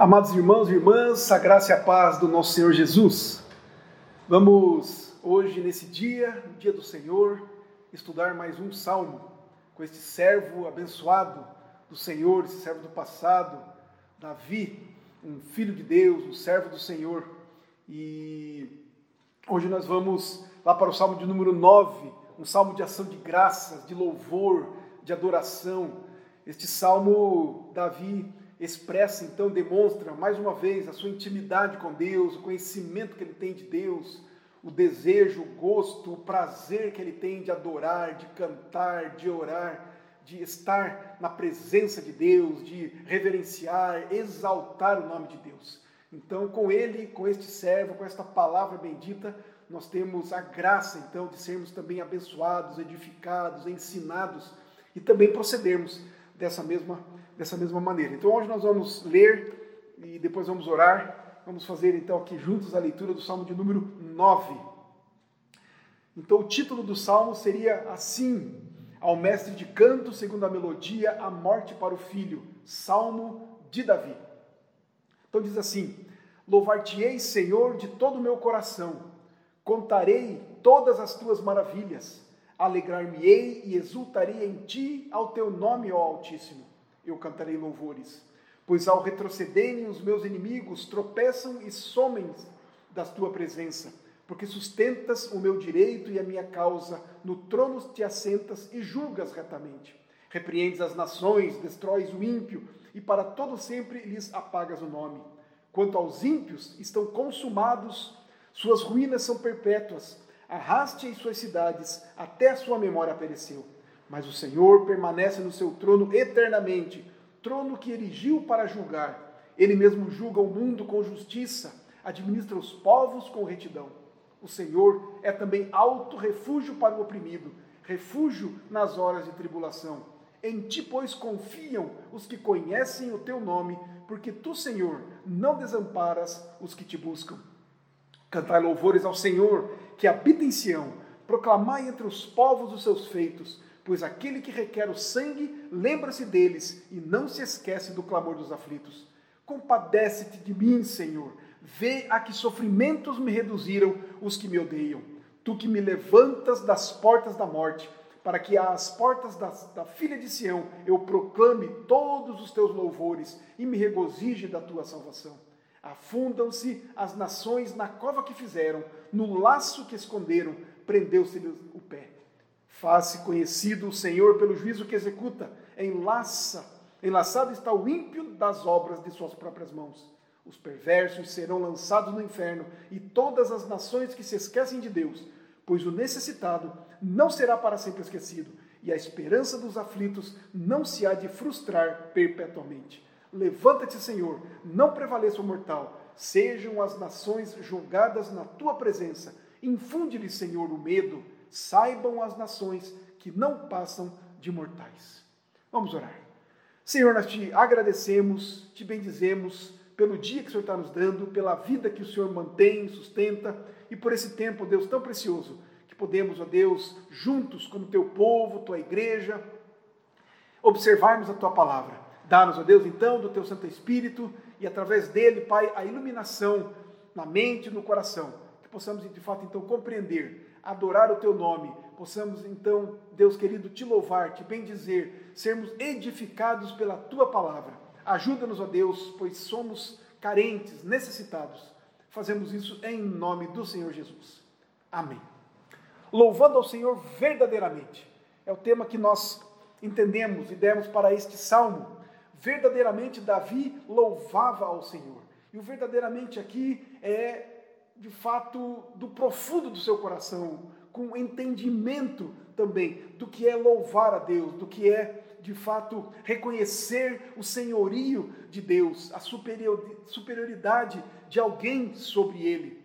Amados irmãos e irmãs, a graça e a paz do nosso Senhor Jesus. Vamos hoje, nesse dia, dia do Senhor, estudar mais um salmo com este servo abençoado do Senhor, esse servo do passado, Davi, um filho de Deus, um servo do Senhor. E hoje nós vamos lá para o salmo de número 9, um salmo de ação de graças, de louvor, de adoração. Este salmo, Davi expressa, então, demonstra mais uma vez a sua intimidade com Deus, o conhecimento que ele tem de Deus, o desejo, o gosto, o prazer que ele tem de adorar, de cantar, de orar, de estar na presença de Deus, de reverenciar, exaltar o nome de Deus. Então, com ele, com este servo, com esta palavra bendita, nós temos a graça, então, de sermos também abençoados, edificados, ensinados e também procedermos dessa mesma dessa mesma maneira. Então hoje nós vamos ler e depois vamos orar. Vamos fazer então aqui juntos a leitura do Salmo de número 9. Então o título do salmo seria assim: Ao mestre de canto, segundo a melodia, a morte para o filho. Salmo de Davi. Então diz assim: Louvar-te-ei, Senhor, de todo o meu coração. Contarei todas as tuas maravilhas. Alegrar-me-ei e exultarei em ti ao teu nome, ó Altíssimo eu cantarei louvores. Pois ao retrocederem os meus inimigos, tropeçam e somem da tua presença, porque sustentas o meu direito e a minha causa, no trono te assentas e julgas retamente. Repreendes as nações, destróis o ímpio, e para todo sempre lhes apagas o nome. Quanto aos ímpios, estão consumados, suas ruínas são perpétuas. Arraste em suas cidades, até a sua memória pereceu. Mas o Senhor permanece no seu trono eternamente, trono que erigiu para julgar. Ele mesmo julga o mundo com justiça, administra os povos com retidão. O Senhor é também alto refúgio para o oprimido, refúgio nas horas de tribulação. Em ti, pois, confiam os que conhecem o teu nome, porque tu, Senhor, não desamparas os que te buscam. Cantai louvores ao Senhor, que habita em Sião, proclamai entre os povos os seus feitos pois aquele que requer o sangue lembra-se deles e não se esquece do clamor dos aflitos. Compadece-te de mim, Senhor. Vê a que sofrimentos me reduziram os que me odeiam. Tu que me levantas das portas da morte, para que às portas da, da filha de Sião eu proclame todos os teus louvores e me regozije da tua salvação. Afundam-se as nações na cova que fizeram, no laço que esconderam, prendeu-se-lhes o pé. Faz-se conhecido o Senhor pelo juízo que executa. Enlaça, enlaçado está o ímpio das obras de suas próprias mãos. Os perversos serão lançados no inferno e todas as nações que se esquecem de Deus, pois o necessitado não será para sempre esquecido e a esperança dos aflitos não se há de frustrar perpetuamente. Levanta-te, Senhor, não prevaleça o mortal, sejam as nações julgadas na tua presença. Infunde-lhe, Senhor, o medo saibam as nações que não passam de mortais. Vamos orar. Senhor, nós te agradecemos, te bendizemos pelo dia que o Senhor está nos dando, pela vida que o Senhor mantém, sustenta e por esse tempo, Deus, tão precioso que podemos, ó Deus, juntos como teu povo, tua igreja, observarmos a tua palavra. Dá-nos, ó Deus, então, do teu Santo Espírito e através dele, Pai, a iluminação na mente e no coração, que possamos de fato então compreender adorar o teu nome, possamos então, Deus querido, te louvar, te bendizer, sermos edificados pela tua palavra. Ajuda-nos, ó Deus, pois somos carentes, necessitados. Fazemos isso em nome do Senhor Jesus. Amém. Louvando ao Senhor verdadeiramente. É o tema que nós entendemos e demos para este salmo. Verdadeiramente Davi louvava ao Senhor. E o verdadeiramente aqui é de fato, do profundo do seu coração, com entendimento também do que é louvar a Deus, do que é, de fato, reconhecer o senhorio de Deus, a superioridade de alguém sobre ele.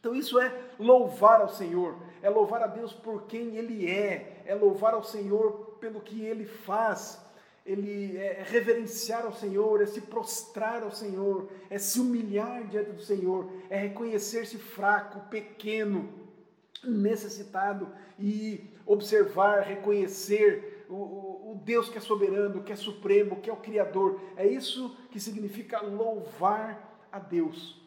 Então, isso é louvar ao Senhor, é louvar a Deus por quem Ele é, é louvar ao Senhor pelo que Ele faz, ele é, reverenciar ao Senhor, é se prostrar ao Senhor, é se humilhar diante do Senhor, é reconhecer-se fraco, pequeno, necessitado e observar, reconhecer o, o, o Deus que é soberano, que é supremo, que é o Criador. É isso que significa louvar a Deus.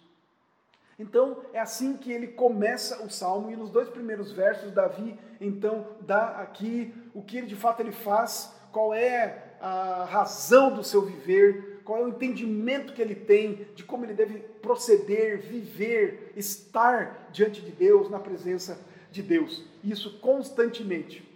Então, é assim que ele começa o salmo, e nos dois primeiros versos, Davi, então, dá aqui o que ele de fato ele faz, qual é a razão do seu viver, qual é o entendimento que ele tem de como ele deve proceder, viver, estar diante de Deus, na presença de Deus. Isso constantemente.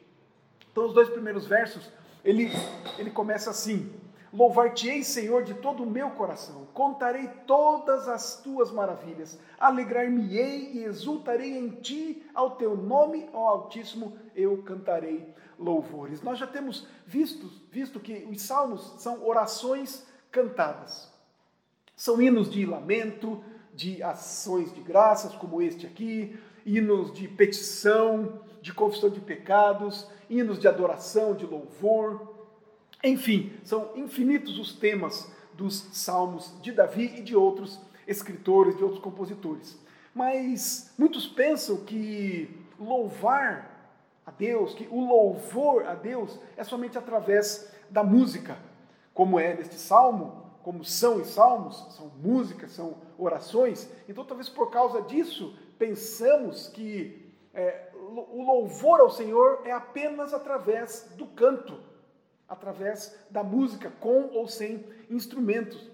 Então, os dois primeiros versos, ele, ele começa assim: Louvar-te-ei, Senhor, de todo o meu coração, contarei todas as tuas maravilhas, alegrar-me-ei e exultarei em ti, ao teu nome, ó Altíssimo, eu cantarei louvores. Nós já temos visto, visto que os salmos são orações cantadas. São hinos de lamento, de ações de graças, como este aqui, hinos de petição, de confissão de pecados, hinos de adoração, de louvor. Enfim, são infinitos os temas dos salmos de Davi e de outros escritores, de outros compositores. Mas muitos pensam que louvar a Deus, que o louvor a Deus é somente através da música, como é neste salmo, como são os salmos, são músicas, são orações. Então, talvez por causa disso, pensamos que é, o louvor ao Senhor é apenas através do canto através da música, com ou sem instrumentos.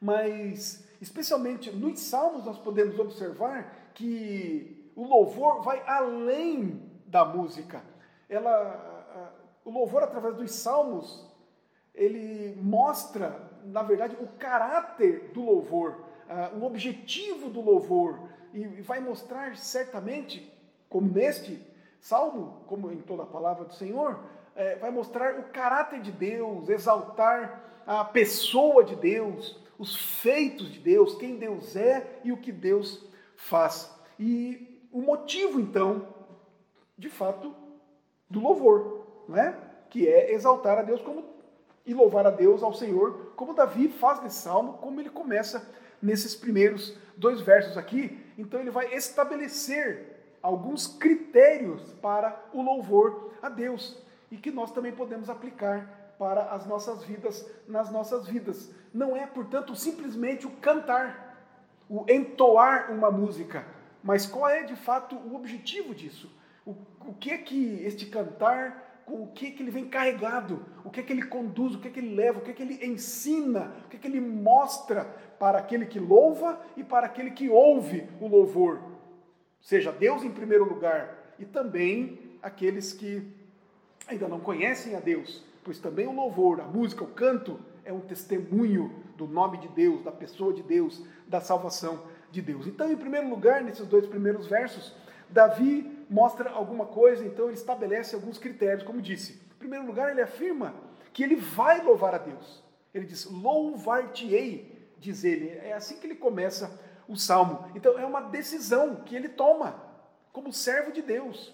Mas, especialmente nos salmos, nós podemos observar que o louvor vai além da música. Ela, o louvor, através dos salmos, ele mostra, na verdade, o caráter do louvor, o objetivo do louvor, e vai mostrar certamente, como neste salmo, como em toda a palavra do Senhor, é, vai mostrar o caráter de Deus, exaltar a pessoa de Deus, os feitos de Deus, quem Deus é e o que Deus faz. E o motivo, então, de fato, do louvor, não é? que é exaltar a Deus como, e louvar a Deus, ao Senhor, como Davi faz nesse salmo, como ele começa nesses primeiros dois versos aqui. Então ele vai estabelecer alguns critérios para o louvor a Deus e que nós também podemos aplicar para as nossas vidas, nas nossas vidas. Não é, portanto, simplesmente o cantar, o entoar uma música, mas qual é de fato o objetivo disso? O, o que é que este cantar, com o que é que ele vem carregado, o que é que ele conduz, o que é que ele leva, o que é que ele ensina, o que é que ele mostra para aquele que louva e para aquele que ouve o louvor. Seja Deus em primeiro lugar e também aqueles que ainda não conhecem a Deus, pois também o louvor, a música, o canto é um testemunho do nome de Deus, da pessoa de Deus, da salvação de Deus. Então, em primeiro lugar, nesses dois primeiros versos, Davi mostra alguma coisa, então ele estabelece alguns critérios, como disse. Em primeiro lugar, ele afirma que ele vai louvar a Deus. Ele diz: Louvar-te-ei, diz ele. É assim que ele começa o salmo. Então, é uma decisão que ele toma como servo de Deus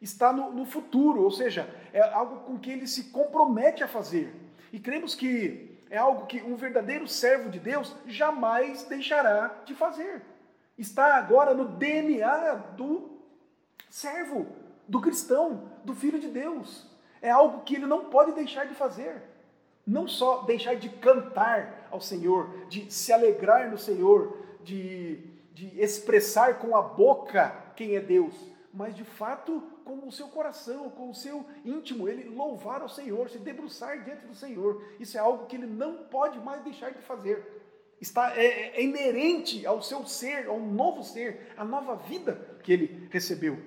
está no, no futuro, ou seja, é algo com que ele se compromete a fazer. E cremos que é algo que um verdadeiro servo de Deus jamais deixará de fazer. Está agora no DNA do servo, do cristão, do filho de Deus. É algo que ele não pode deixar de fazer. Não só deixar de cantar ao Senhor, de se alegrar no Senhor, de, de expressar com a boca quem é Deus, mas de fato com o seu coração, com o seu íntimo, ele louvar ao Senhor, se debruçar diante do Senhor. Isso é algo que ele não pode mais deixar de fazer. Está é, é inerente ao seu ser, ao novo ser, à nova vida que ele recebeu.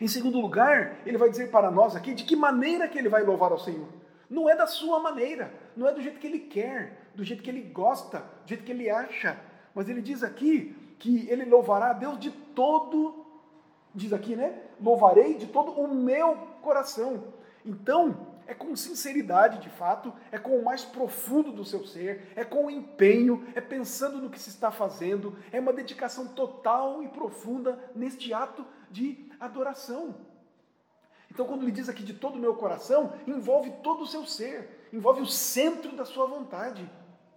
Em segundo lugar, ele vai dizer para nós aqui de que maneira que ele vai louvar ao Senhor. Não é da sua maneira, não é do jeito que ele quer, do jeito que ele gosta, do jeito que ele acha, mas ele diz aqui que ele louvará a Deus de todo diz aqui, né? Louvarei de todo o meu coração. Então, é com sinceridade de fato, é com o mais profundo do seu ser, é com empenho, é pensando no que se está fazendo, é uma dedicação total e profunda neste ato de adoração. Então, quando ele diz aqui de todo o meu coração, envolve todo o seu ser, envolve o centro da sua vontade.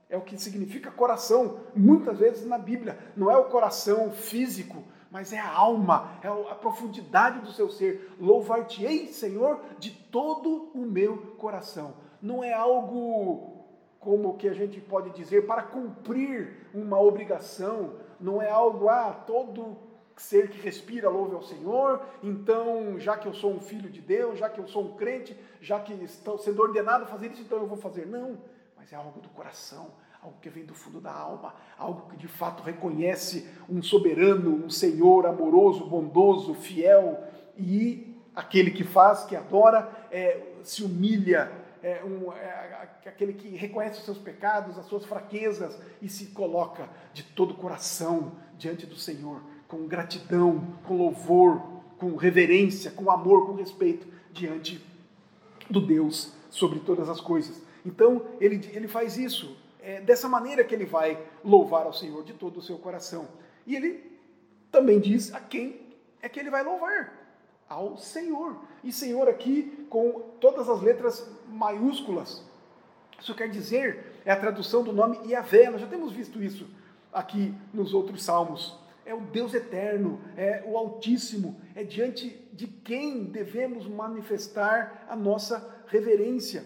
É o que significa coração, muitas vezes na Bíblia. Não é o coração físico, mas é a alma, é a profundidade do seu ser. Louvar-te-ei, Senhor, de todo o meu coração. Não é algo como que a gente pode dizer para cumprir uma obrigação, não é algo ah, todo ser que respira louve ao Senhor, então, já que eu sou um filho de Deus, já que eu sou um crente, já que estou sendo ordenado a fazer isso, então eu vou fazer. Não, mas é algo do coração, algo que vem do fundo da alma, algo que de fato reconhece um soberano, um Senhor amoroso, bondoso, fiel e aquele que faz, que adora, é, se humilha, é, um, é, aquele que reconhece os seus pecados, as suas fraquezas e se coloca de todo o coração diante do Senhor, com gratidão, com louvor, com reverência, com amor, com respeito diante do Deus sobre todas as coisas. Então, ele, ele faz isso. É dessa maneira que ele vai louvar ao Senhor de todo o seu coração. E ele também diz a quem é que ele vai louvar: ao Senhor. E Senhor aqui com todas as letras maiúsculas. Isso quer dizer, é a tradução do nome Yahvé. Nós já temos visto isso aqui nos outros salmos. É o Deus eterno, é o Altíssimo, é diante de quem devemos manifestar a nossa reverência.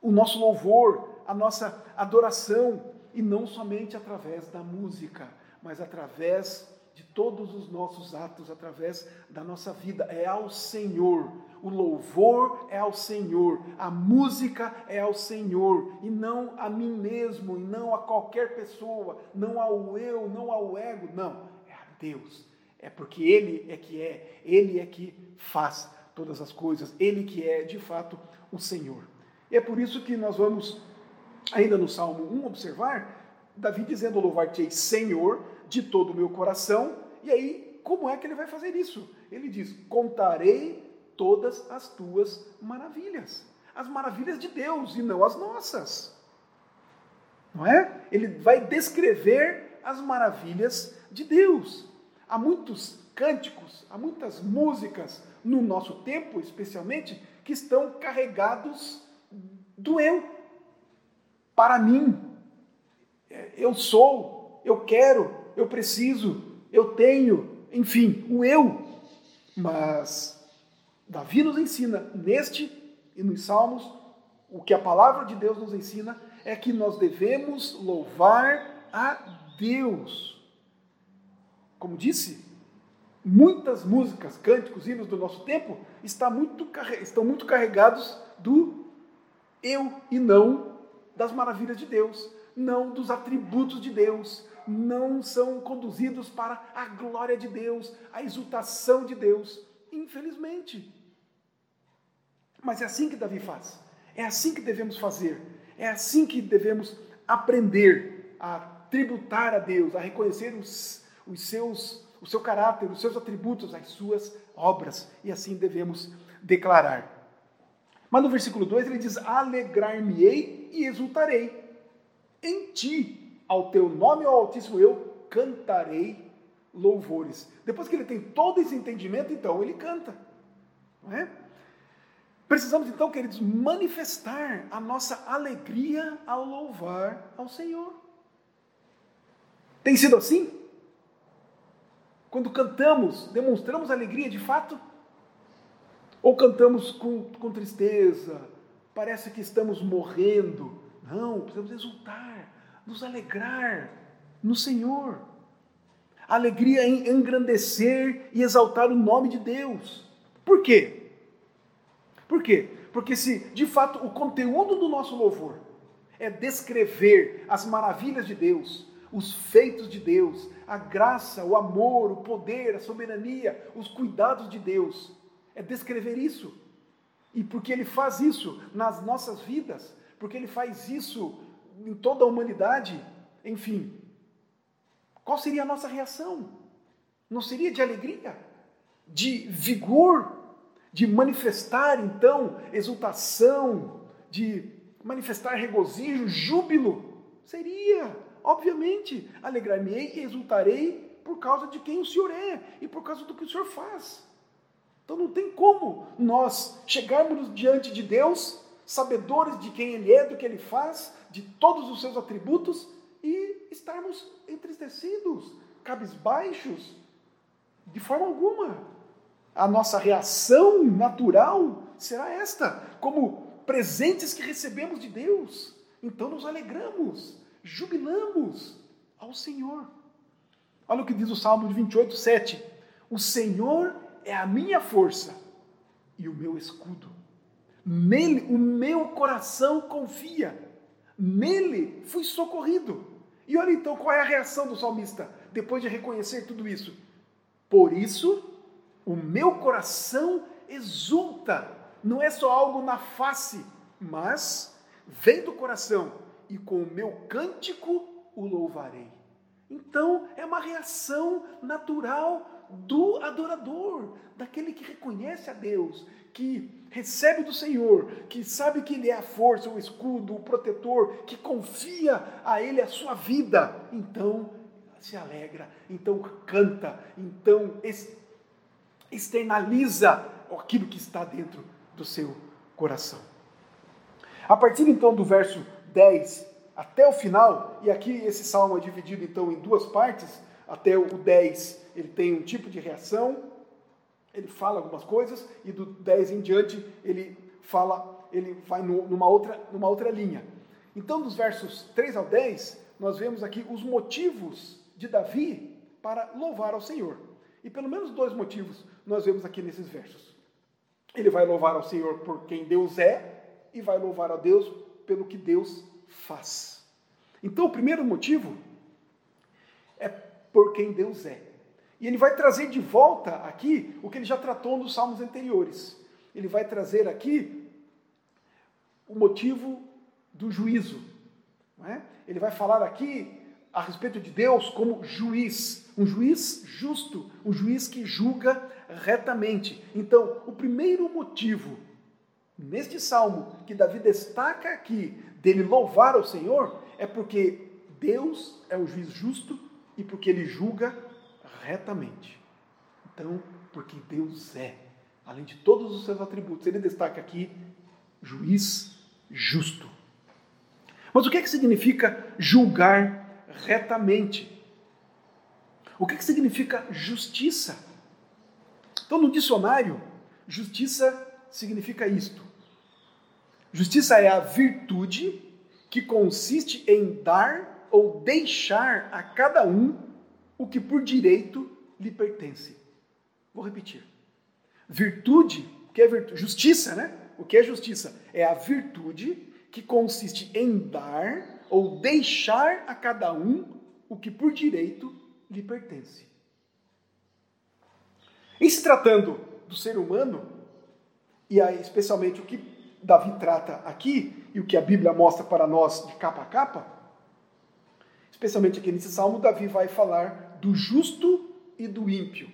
O nosso louvor, a nossa adoração, e não somente através da música, mas através de todos os nossos atos, através da nossa vida. É ao Senhor. O louvor é ao Senhor, a música é ao Senhor, e não a mim mesmo, e não a qualquer pessoa, não ao eu, não ao ego, não, é a Deus. É porque Ele é que é, Ele é que faz todas as coisas, Ele que é de fato o Senhor. E é por isso que nós vamos, ainda no Salmo 1, observar Davi dizendo: Louvar-te, Senhor, de todo o meu coração. E aí, como é que ele vai fazer isso? Ele diz: Contarei todas as tuas maravilhas. As maravilhas de Deus e não as nossas. Não é? Ele vai descrever as maravilhas de Deus. Há muitos cânticos, há muitas músicas no nosso tempo, especialmente, que estão carregados do eu. Para mim, é, eu sou, eu quero, eu preciso, eu tenho, enfim, o eu. Mas Davi nos ensina neste e nos Salmos, o que a palavra de Deus nos ensina é que nós devemos louvar a Deus. Como disse, muitas músicas, cânticos, hinos do nosso tempo estão muito, carregados do eu e não das maravilhas de Deus, não dos atributos de Deus, não são conduzidos para a glória de Deus, a exultação de Deus, infelizmente. Mas é assim que Davi faz, é assim que devemos fazer, é assim que devemos aprender a tributar a Deus, a reconhecer os, os seus, o seu caráter, os seus atributos, as suas obras, e assim devemos declarar. Mas no versículo 2 ele diz: Alegrar-me-ei e exultarei. Em ti, ao teu nome, ao Altíssimo, eu cantarei louvores. Depois que ele tem todo esse entendimento, então ele canta. Não é? Precisamos então, queridos, manifestar a nossa alegria ao louvar ao Senhor. Tem sido assim? Quando cantamos, demonstramos alegria de fato? Ou cantamos com, com tristeza, parece que estamos morrendo. Não, precisamos exultar, nos alegrar no Senhor. Alegria em engrandecer e exaltar o nome de Deus. Por quê? Por quê? Porque se de fato o conteúdo do nosso louvor é descrever as maravilhas de Deus, os feitos de Deus, a graça, o amor, o poder, a soberania, os cuidados de Deus, é descrever isso. E porque ele faz isso nas nossas vidas, porque ele faz isso em toda a humanidade, enfim. Qual seria a nossa reação? Não seria de alegria, de vigor, de manifestar então exultação, de manifestar regozijo, júbilo? Seria, obviamente, alegrar-me-ei e exultarei por causa de quem o Senhor é e por causa do que o Senhor faz. Então não tem como nós chegarmos diante de Deus, sabedores de quem Ele é, do que Ele faz, de todos os seus atributos, e estarmos entristecidos, cabisbaixos? De forma alguma. A nossa reação natural será esta, como presentes que recebemos de Deus. Então nos alegramos, jubilamos ao Senhor. Olha o que diz o Salmo de 28, 7. O Senhor é a minha força e o meu escudo. Nele o meu coração confia. Nele fui socorrido. E olha então qual é a reação do salmista depois de reconhecer tudo isso. Por isso, o meu coração exulta. Não é só algo na face, mas vem do coração e com o meu cântico o louvarei. Então, é uma reação natural do adorador, daquele que reconhece a Deus, que recebe do Senhor, que sabe que Ele é a força, o escudo, o protetor, que confia a Ele a sua vida. Então, se alegra, então canta, então externaliza aquilo que está dentro do seu coração. A partir então do verso 10 até o final, e aqui esse salmo é dividido então em duas partes, até o 10 ele tem um tipo de reação, ele fala algumas coisas, e do 10 em diante ele fala, ele vai numa outra, numa outra linha. Então, dos versos 3 ao 10, nós vemos aqui os motivos de Davi para louvar ao Senhor. E pelo menos dois motivos nós vemos aqui nesses versos. Ele vai louvar ao Senhor por quem Deus é e vai louvar a Deus pelo que Deus faz. Então, o primeiro motivo é por quem Deus é. E ele vai trazer de volta aqui o que ele já tratou nos salmos anteriores. Ele vai trazer aqui o motivo do juízo. É? Ele vai falar aqui a respeito de Deus como juiz, um juiz justo, um juiz que julga retamente. Então, o primeiro motivo neste salmo que Davi destaca aqui dele louvar ao Senhor é porque Deus é o juiz justo e porque ele julga retamente. Então, porque Deus é, além de todos os seus atributos, ele destaca aqui juiz justo. Mas o que, é que significa julgar retamente? O que, é que significa justiça? Então, no dicionário, justiça significa isto: justiça é a virtude que consiste em dar ou deixar a cada um o que por direito lhe pertence. Vou repetir. Virtude, o que é virtude? Justiça, né? O que é justiça? É a virtude que consiste em dar ou deixar a cada um o que por direito lhe pertence. Em se tratando do ser humano, e aí especialmente o que Davi trata aqui, e o que a Bíblia mostra para nós de capa a capa, especialmente aqui nesse salmo, Davi vai falar do justo e do ímpio.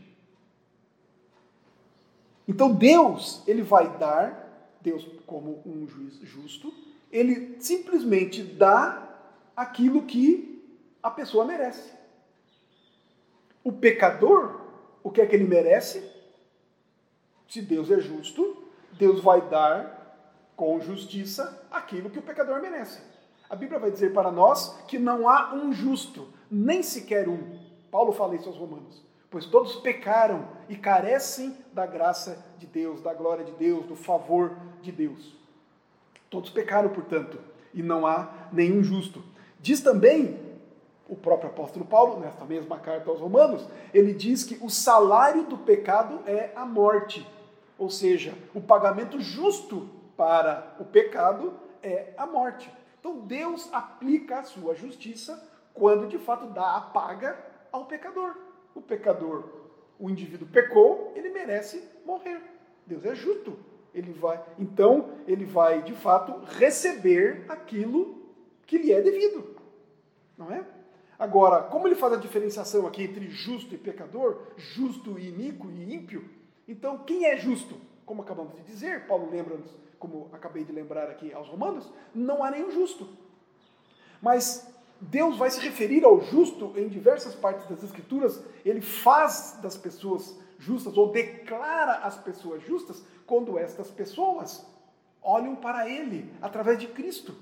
Então Deus, ele vai dar, Deus como um juiz justo, ele simplesmente dá aquilo que a pessoa merece. O pecador, o que é que ele merece? Se Deus é justo, Deus vai dar com justiça aquilo que o pecador merece. A Bíblia vai dizer para nós que não há um justo, nem sequer um. Paulo fala isso aos Romanos. Pois todos pecaram e carecem da graça de Deus, da glória de Deus, do favor de Deus. Todos pecaram, portanto, e não há nenhum justo. Diz também o próprio apóstolo Paulo, nesta mesma carta aos Romanos, ele diz que o salário do pecado é a morte. Ou seja, o pagamento justo para o pecado é a morte. Então Deus aplica a sua justiça quando de fato dá a paga ao pecador. O pecador, o indivíduo pecou, ele merece morrer. Deus é justo. Ele vai, então, ele vai de fato receber aquilo que lhe é devido. Não é? Agora, como ele faz a diferenciação aqui entre justo e pecador, justo e iníquo e ímpio, então quem é justo? Como acabamos de dizer, Paulo lembra-nos, como acabei de lembrar aqui aos Romanos, não há nenhum justo. Mas Deus vai se referir ao justo em diversas partes das Escrituras, ele faz das pessoas justas ou declara as pessoas justas quando estas pessoas olham para ele através de Cristo,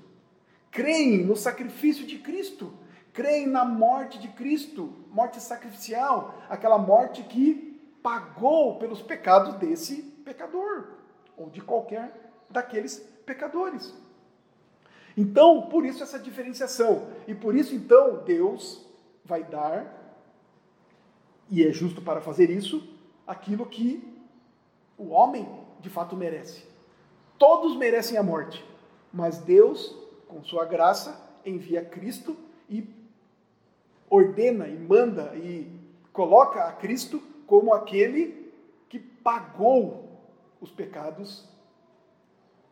creem no sacrifício de Cristo, creem na morte de Cristo, morte sacrificial, aquela morte que pagou pelos pecados desse pecador, ou de qualquer daqueles pecadores. Então, por isso essa diferenciação. E por isso, então, Deus vai dar, e é justo para fazer isso, aquilo que o homem de fato merece. Todos merecem a morte, mas Deus, com sua graça, envia Cristo e ordena e manda e coloca a Cristo como aquele que pagou os pecados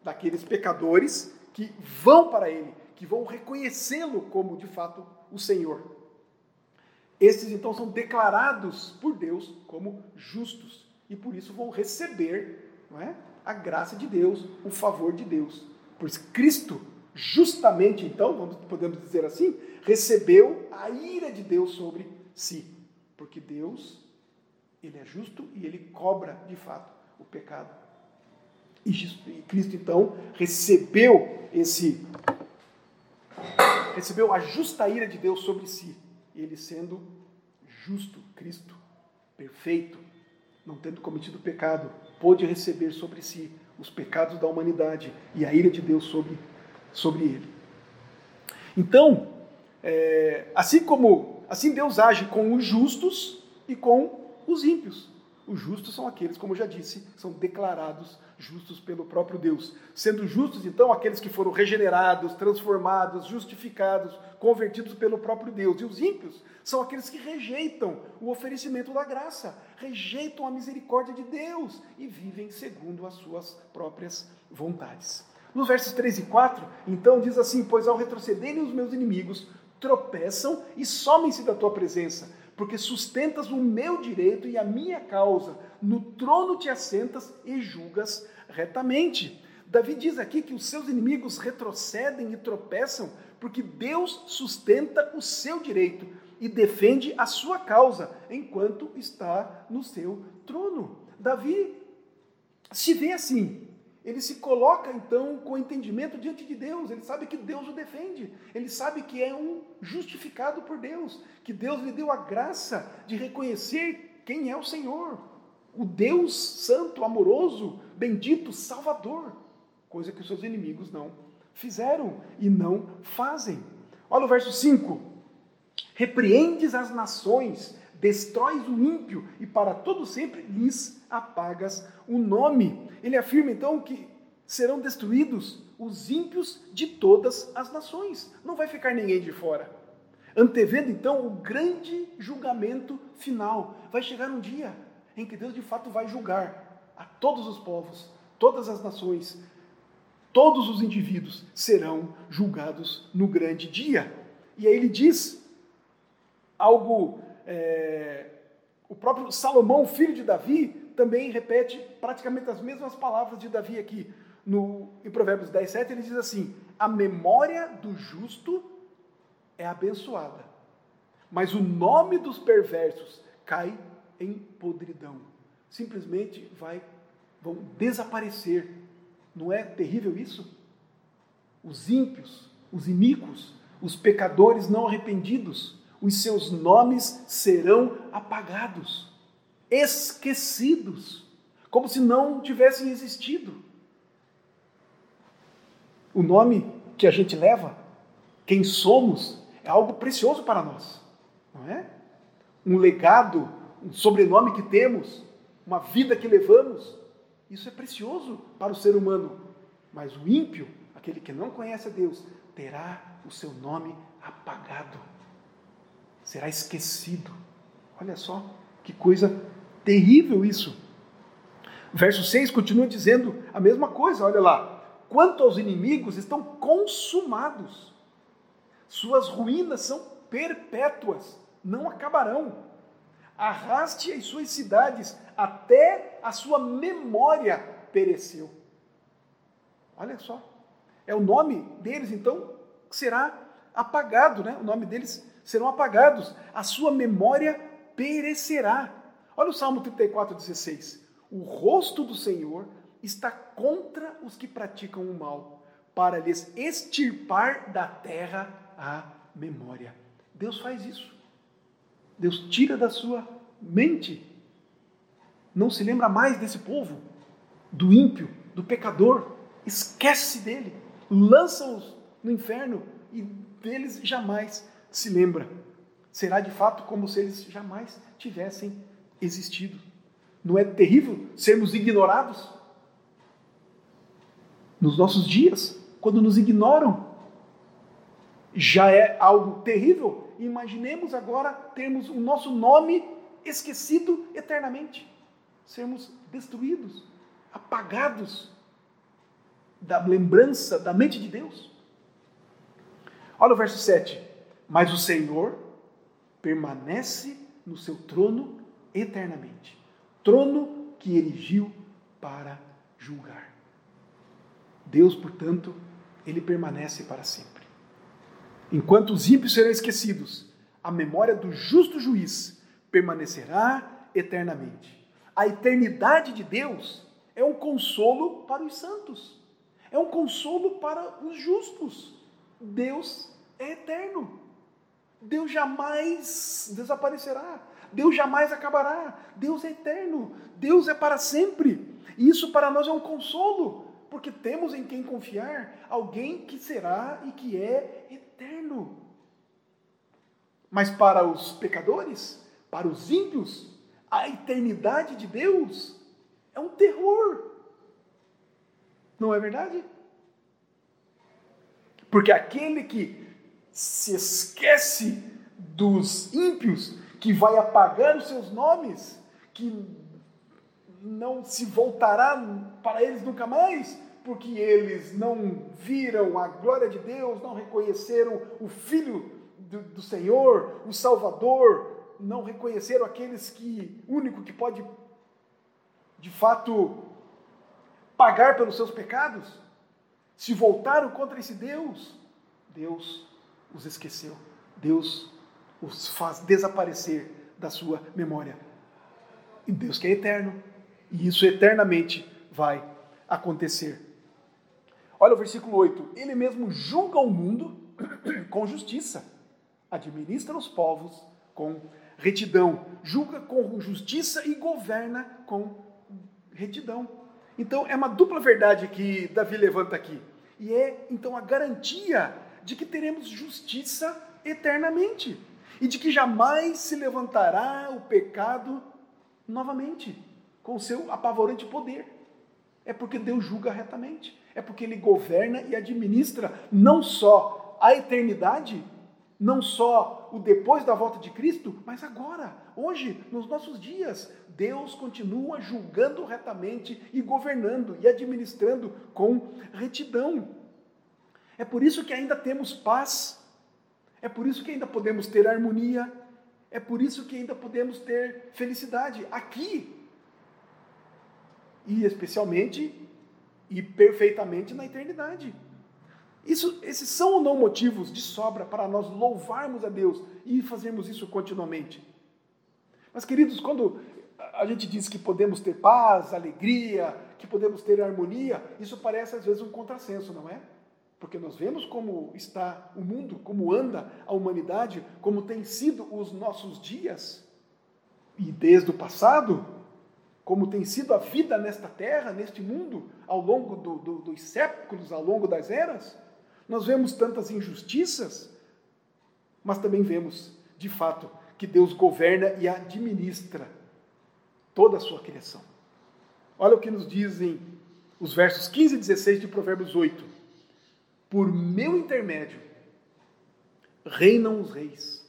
daqueles pecadores que vão para Ele, que vão reconhecê-lo como de fato o Senhor. Esses então são declarados por Deus como justos e por isso vão receber não é, a graça de Deus, o favor de Deus. Pois Cristo, justamente então, vamos, podemos dizer assim, recebeu a ira de Deus sobre si. Porque Deus, Ele é justo e Ele cobra de fato o pecado. E Cristo então recebeu esse recebeu a justa ira de Deus sobre si, ele sendo justo, Cristo, perfeito, não tendo cometido pecado, pôde receber sobre si os pecados da humanidade e a ira de Deus sobre, sobre ele. Então, é, assim como assim Deus age com os justos e com os ímpios. Os justos são aqueles, como eu já disse, são declarados justos pelo próprio Deus. Sendo justos, então, aqueles que foram regenerados, transformados, justificados, convertidos pelo próprio Deus. E os ímpios são aqueles que rejeitam o oferecimento da graça, rejeitam a misericórdia de Deus e vivem segundo as suas próprias vontades. Nos versos 3 e 4, então, diz assim: Pois ao retrocederem os meus inimigos, tropeçam e somem-se da tua presença porque sustentas o meu direito e a minha causa. No trono te assentas e julgas retamente. Davi diz aqui que os seus inimigos retrocedem e tropeçam porque Deus sustenta o seu direito e defende a sua causa enquanto está no seu trono. Davi se vê assim, ele se coloca então com entendimento diante de Deus, ele sabe que Deus o defende, ele sabe que é um justificado por Deus, que Deus lhe deu a graça de reconhecer quem é o Senhor, o Deus santo, amoroso, bendito, salvador, coisa que os seus inimigos não fizeram e não fazem. Olha o verso 5: Repreendes as nações, destróis o ímpio e para todo sempre lhes apagas o nome. Ele afirma então que serão destruídos os ímpios de todas as nações. Não vai ficar ninguém de fora. Antevendo então o grande julgamento final. Vai chegar um dia em que Deus de fato vai julgar a todos os povos, todas as nações, todos os indivíduos serão julgados no grande dia. E aí ele diz algo, é, o próprio Salomão, filho de Davi, também repete praticamente as mesmas palavras de Davi aqui. No, em Provérbios 10, 7, ele diz assim: A memória do justo é abençoada, mas o nome dos perversos cai em podridão. Simplesmente vai, vão desaparecer. Não é terrível isso? Os ímpios, os iníquos, os pecadores não arrependidos, os seus nomes serão apagados esquecidos, como se não tivessem existido. O nome que a gente leva, quem somos, é algo precioso para nós, não é? Um legado, um sobrenome que temos, uma vida que levamos, isso é precioso para o ser humano. Mas o ímpio, aquele que não conhece a Deus, terá o seu nome apagado, será esquecido. Olha só que coisa Terrível isso. Verso 6 continua dizendo a mesma coisa, olha lá. Quanto aos inimigos, estão consumados. Suas ruínas são perpétuas, não acabarão. Arraste as suas cidades, até a sua memória pereceu. Olha só. É o nome deles, então, que será apagado, né? O nome deles serão apagados. A sua memória perecerá. Olha o Salmo 34, 16. O rosto do Senhor está contra os que praticam o mal, para lhes extirpar da terra a memória. Deus faz isso. Deus tira da sua mente. Não se lembra mais desse povo, do ímpio, do pecador. Esquece dele. Lança-os no inferno e deles jamais se lembra. Será de fato como se eles jamais tivessem existido. Não é terrível sermos ignorados? Nos nossos dias, quando nos ignoram, já é algo terrível. Imaginemos agora termos o nosso nome esquecido eternamente, sermos destruídos, apagados da lembrança da mente de Deus. Olha o verso 7. Mas o Senhor permanece no seu trono eternamente trono que erigiu para julgar. Deus, portanto, ele permanece para sempre. Enquanto os ímpios serão esquecidos, a memória do justo juiz permanecerá eternamente. A eternidade de Deus é um consolo para os santos, é um consolo para os justos. Deus é eterno. Deus jamais desaparecerá. Deus jamais acabará. Deus é eterno. Deus é para sempre. E isso para nós é um consolo, porque temos em quem confiar alguém que será e que é eterno. Mas para os pecadores, para os ímpios, a eternidade de Deus é um terror. Não é verdade? Porque aquele que se esquece dos ímpios, que vai apagar os seus nomes, que não se voltará para eles nunca mais, porque eles não viram a glória de Deus, não reconheceram o Filho do, do Senhor, o Salvador, não reconheceram aqueles que, único que pode, de fato, pagar pelos seus pecados, se voltaram contra esse Deus, Deus os esqueceu. Deus os faz desaparecer da sua memória. E Deus que é eterno. E isso eternamente vai acontecer. Olha o versículo 8. Ele mesmo julga o mundo com justiça, administra os povos com retidão, julga com justiça e governa com retidão. Então é uma dupla verdade que Davi levanta aqui. E é então a garantia de que teremos justiça eternamente e de que jamais se levantará o pecado novamente com seu apavorante poder. É porque Deus julga retamente, é porque Ele governa e administra não só a eternidade, não só o depois da volta de Cristo, mas agora, hoje, nos nossos dias, Deus continua julgando retamente e governando e administrando com retidão. É por isso que ainda temos paz, é por isso que ainda podemos ter harmonia, é por isso que ainda podemos ter felicidade aqui. E especialmente e perfeitamente na eternidade. Isso, esses são ou não motivos de sobra para nós louvarmos a Deus e fazermos isso continuamente. Mas, queridos, quando a gente diz que podemos ter paz, alegria, que podemos ter harmonia, isso parece às vezes um contrassenso, não é? Porque nós vemos como está o mundo, como anda a humanidade, como tem sido os nossos dias, e desde o passado, como tem sido a vida nesta terra, neste mundo, ao longo do, do, dos séculos, ao longo das eras. Nós vemos tantas injustiças, mas também vemos, de fato, que Deus governa e administra toda a sua criação. Olha o que nos dizem os versos 15 e 16 de Provérbios 8 por meu intermédio, reinam os reis,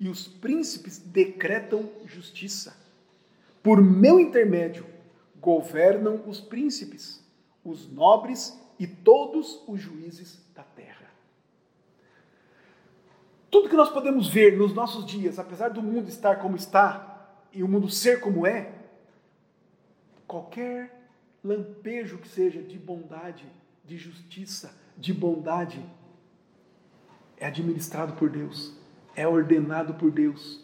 e os príncipes decretam justiça. Por meu intermédio, governam os príncipes, os nobres e todos os juízes da terra. Tudo que nós podemos ver nos nossos dias, apesar do mundo estar como está e o mundo ser como é, qualquer lampejo que seja de bondade, de justiça, de bondade é administrado por Deus, é ordenado por Deus.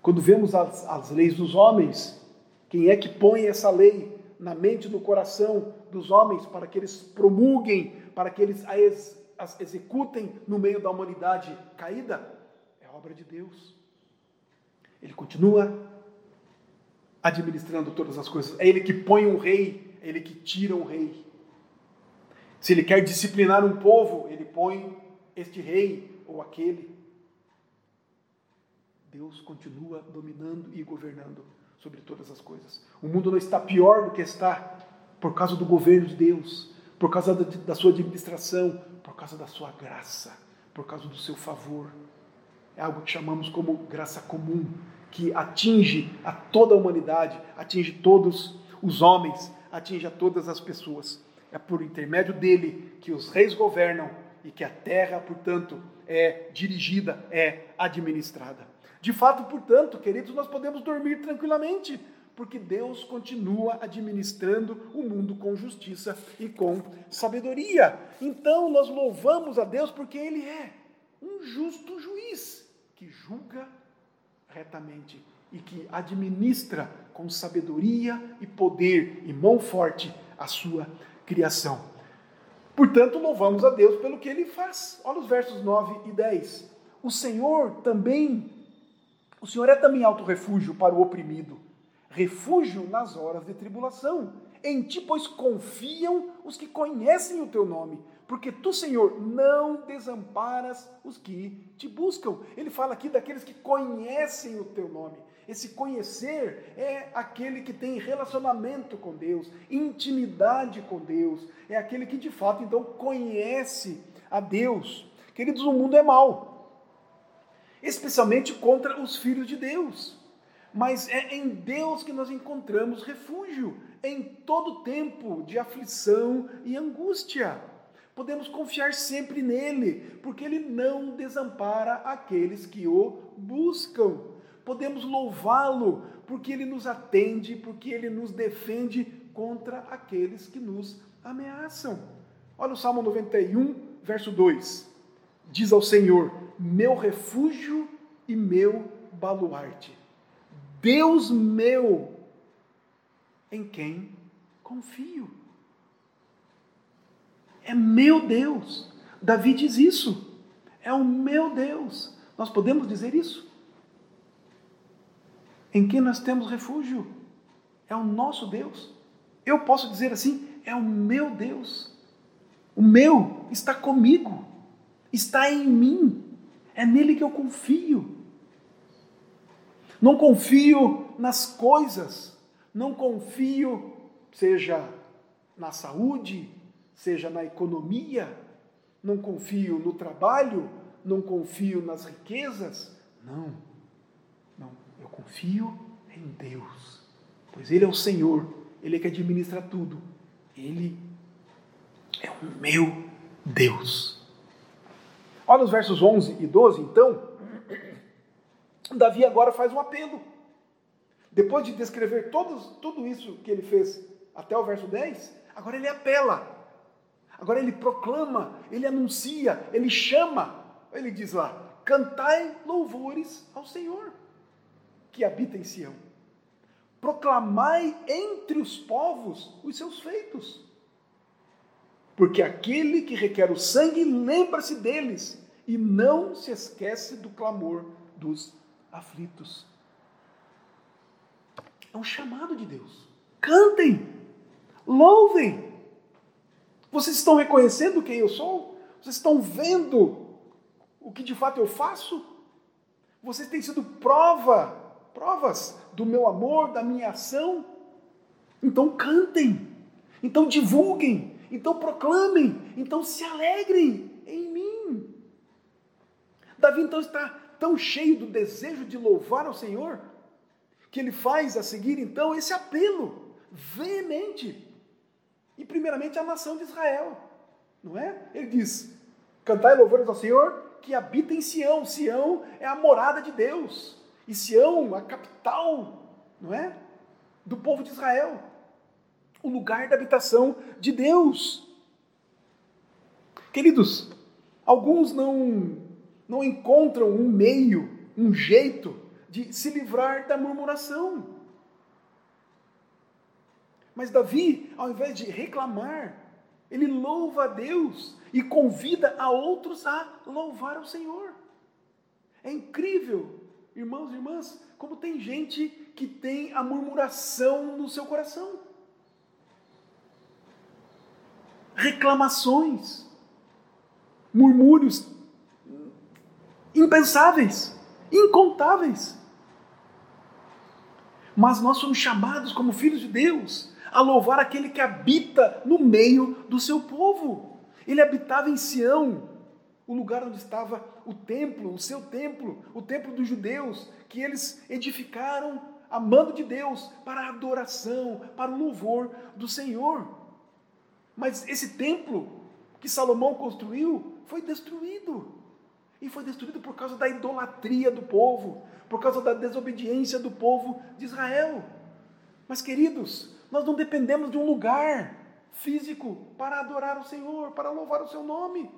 Quando vemos as, as leis dos homens, quem é que põe essa lei na mente e no coração dos homens para que eles promulguem, para que eles as executem no meio da humanidade caída? obra de Deus. Ele continua administrando todas as coisas. É ele que põe um rei, é ele que tira um rei. Se ele quer disciplinar um povo, ele põe este rei ou aquele. Deus continua dominando e governando sobre todas as coisas. O mundo não está pior do que está por causa do governo de Deus, por causa da sua administração, por causa da sua graça, por causa do seu favor. É algo que chamamos como graça comum, que atinge a toda a humanidade, atinge todos os homens, atinge a todas as pessoas. É por intermédio dele que os reis governam e que a terra, portanto, é dirigida, é administrada. De fato, portanto, queridos, nós podemos dormir tranquilamente, porque Deus continua administrando o mundo com justiça e com sabedoria. Então, nós louvamos a Deus porque Ele é um justo juiz que julga retamente e que administra com sabedoria e poder e mão forte a sua criação. Portanto, louvamos a Deus pelo que ele faz. Olha os versos 9 e 10. O Senhor também, o Senhor é também alto refúgio para o oprimido, refúgio nas horas de tribulação. Em ti, pois, confiam os que conhecem o teu nome porque tu, Senhor, não desamparas os que te buscam. Ele fala aqui daqueles que conhecem o teu nome. Esse conhecer é aquele que tem relacionamento com Deus, intimidade com Deus, é aquele que de fato então conhece a Deus. Queridos, o mundo é mau, especialmente contra os filhos de Deus. Mas é em Deus que nós encontramos refúgio em todo tempo de aflição e angústia. Podemos confiar sempre nele, porque ele não desampara aqueles que o buscam. Podemos louvá-lo, porque ele nos atende, porque ele nos defende contra aqueles que nos ameaçam. Olha o Salmo 91, verso 2. Diz ao Senhor: Meu refúgio e meu baluarte, Deus meu, em quem confio. É meu Deus. Davi diz isso. É o meu Deus. Nós podemos dizer isso? Em quem nós temos refúgio? É o nosso Deus. Eu posso dizer assim: é o meu Deus. O meu está comigo, está em mim, é nele que eu confio. Não confio nas coisas, não confio, seja na saúde, seja na economia, não confio no trabalho, não confio nas riquezas. Não, confio em Deus, pois Ele é o Senhor, Ele é que administra tudo, Ele é o meu Deus. Olha os versos 11 e 12, então. Davi agora faz um apelo. Depois de descrever todos, tudo isso que ele fez até o verso 10, agora ele apela. Agora ele proclama, ele anuncia, ele chama. Ele diz lá: cantai louvores ao Senhor, que habita em Sião. Proclamai entre os povos os seus feitos. Porque aquele que requer o sangue lembra-se deles e não se esquece do clamor dos aflitos. É um chamado de Deus. Cantem, louvem, vocês estão reconhecendo quem eu sou? Vocês estão vendo o que de fato eu faço? Vocês têm sido prova, provas do meu amor, da minha ação? Então cantem, então divulguem, então proclamem, então se alegrem em mim. Davi então está tão cheio do desejo de louvar ao Senhor que ele faz a seguir então esse apelo veemente e primeiramente a nação de Israel, não é? Ele diz: Cantai louvores ao Senhor que habita em Sião. Sião é a morada de Deus. E Sião, a capital, não é? Do povo de Israel. O lugar da habitação de Deus. Queridos, alguns não, não encontram um meio, um jeito de se livrar da murmuração. Mas Davi, ao invés de reclamar, ele louva a Deus e convida a outros a louvar o Senhor. É incrível, irmãos e irmãs, como tem gente que tem a murmuração no seu coração. Reclamações, murmúrios impensáveis, incontáveis. Mas nós somos chamados como filhos de Deus a louvar aquele que habita no meio do seu povo. Ele habitava em Sião, o lugar onde estava o templo, o seu templo, o templo dos judeus, que eles edificaram amando de Deus para a adoração, para o louvor do Senhor. Mas esse templo que Salomão construiu foi destruído. E foi destruído por causa da idolatria do povo, por causa da desobediência do povo de Israel. Mas, queridos, nós não dependemos de um lugar físico para adorar o Senhor, para louvar o seu nome.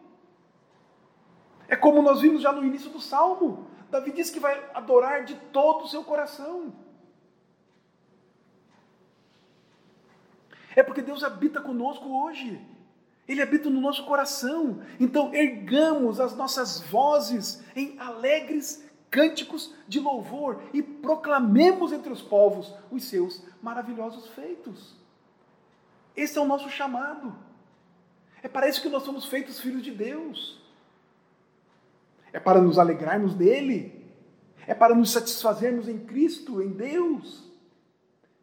É como nós vimos já no início do salmo. Davi diz que vai adorar de todo o seu coração. É porque Deus habita conosco hoje. Ele habita no nosso coração. Então, ergamos as nossas vozes em alegres cânticos de louvor e proclamemos entre os povos os seus maravilhosos feitos. Esse é o nosso chamado. É para isso que nós somos feitos filhos de Deus. É para nos alegrarmos dele. É para nos satisfazermos em Cristo, em Deus.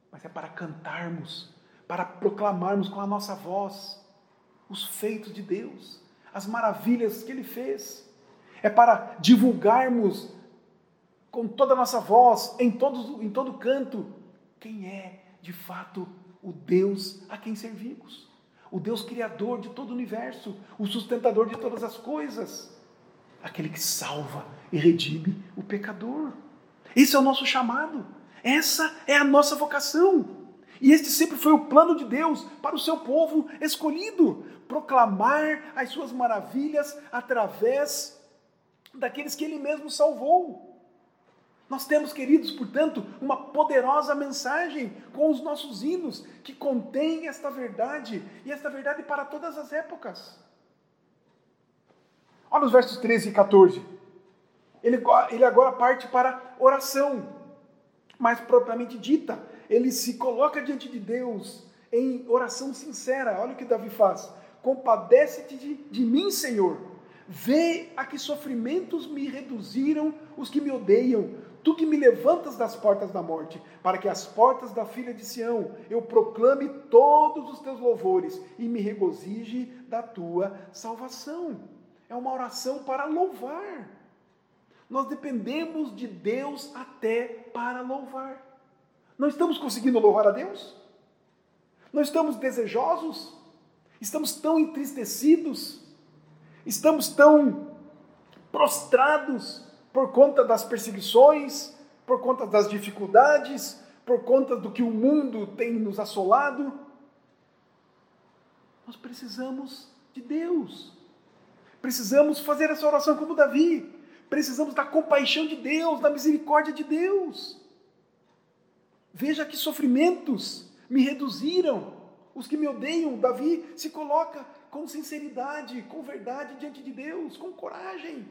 Mas é para cantarmos, para proclamarmos com a nossa voz os feitos de Deus, as maravilhas que ele fez. É para divulgarmos com toda a nossa voz, em, em todo canto, quem é de fato o Deus a quem servimos. O Deus criador de todo o universo, o sustentador de todas as coisas, aquele que salva e redime o pecador. Esse é o nosso chamado, essa é a nossa vocação. E este sempre foi o plano de Deus para o seu povo escolhido proclamar as suas maravilhas através daqueles que ele mesmo salvou. Nós temos, queridos, portanto, uma poderosa mensagem com os nossos hinos que contém esta verdade e esta verdade para todas as épocas. Olha os versos 13 e 14. Ele, ele agora parte para oração, mais propriamente dita. Ele se coloca diante de Deus em oração sincera. Olha o que Davi faz. Compadece-te de, de mim, Senhor. Vê a que sofrimentos me reduziram os que me odeiam Tu que me levantas das portas da morte, para que as portas da filha de Sião eu proclame todos os teus louvores e me regozije da tua salvação. É uma oração para louvar. Nós dependemos de Deus até para louvar. Não estamos conseguindo louvar a Deus? Não estamos desejosos? Estamos tão entristecidos? Estamos tão prostrados por conta das perseguições, por conta das dificuldades, por conta do que o mundo tem nos assolado. Nós precisamos de Deus. Precisamos fazer essa oração como Davi. Precisamos da compaixão de Deus, da misericórdia de Deus. Veja que sofrimentos me reduziram. Os que me odeiam, Davi se coloca com sinceridade, com verdade diante de Deus, com coragem.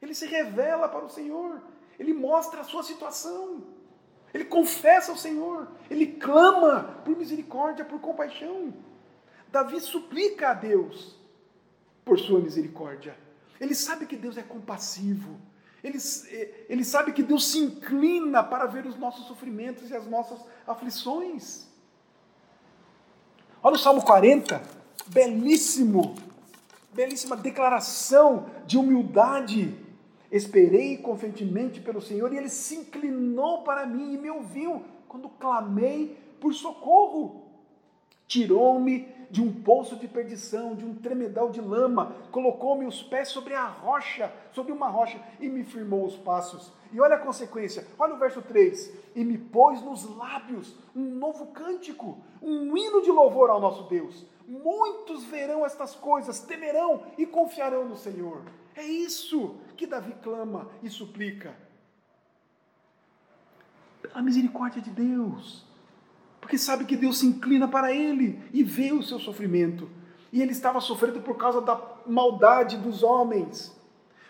Ele se revela para o Senhor, ele mostra a sua situação, ele confessa ao Senhor, ele clama por misericórdia, por compaixão. Davi suplica a Deus por sua misericórdia. Ele sabe que Deus é compassivo. Ele, ele sabe que Deus se inclina para ver os nossos sofrimentos e as nossas aflições. Olha o Salmo 40, belíssimo, belíssima declaração de humildade Esperei confiantemente pelo Senhor e ele se inclinou para mim e me ouviu quando clamei por socorro. Tirou-me de um poço de perdição, de um tremedal de lama, colocou-me os pés sobre a rocha, sobre uma rocha e me firmou os passos. E olha a consequência, olha o verso 3: e me pôs nos lábios um novo cântico, um hino de louvor ao nosso Deus. Muitos verão estas coisas, temerão e confiarão no Senhor. É isso que Davi clama e suplica. A misericórdia de Deus. Porque sabe que Deus se inclina para ele e vê o seu sofrimento. E ele estava sofrendo por causa da maldade dos homens.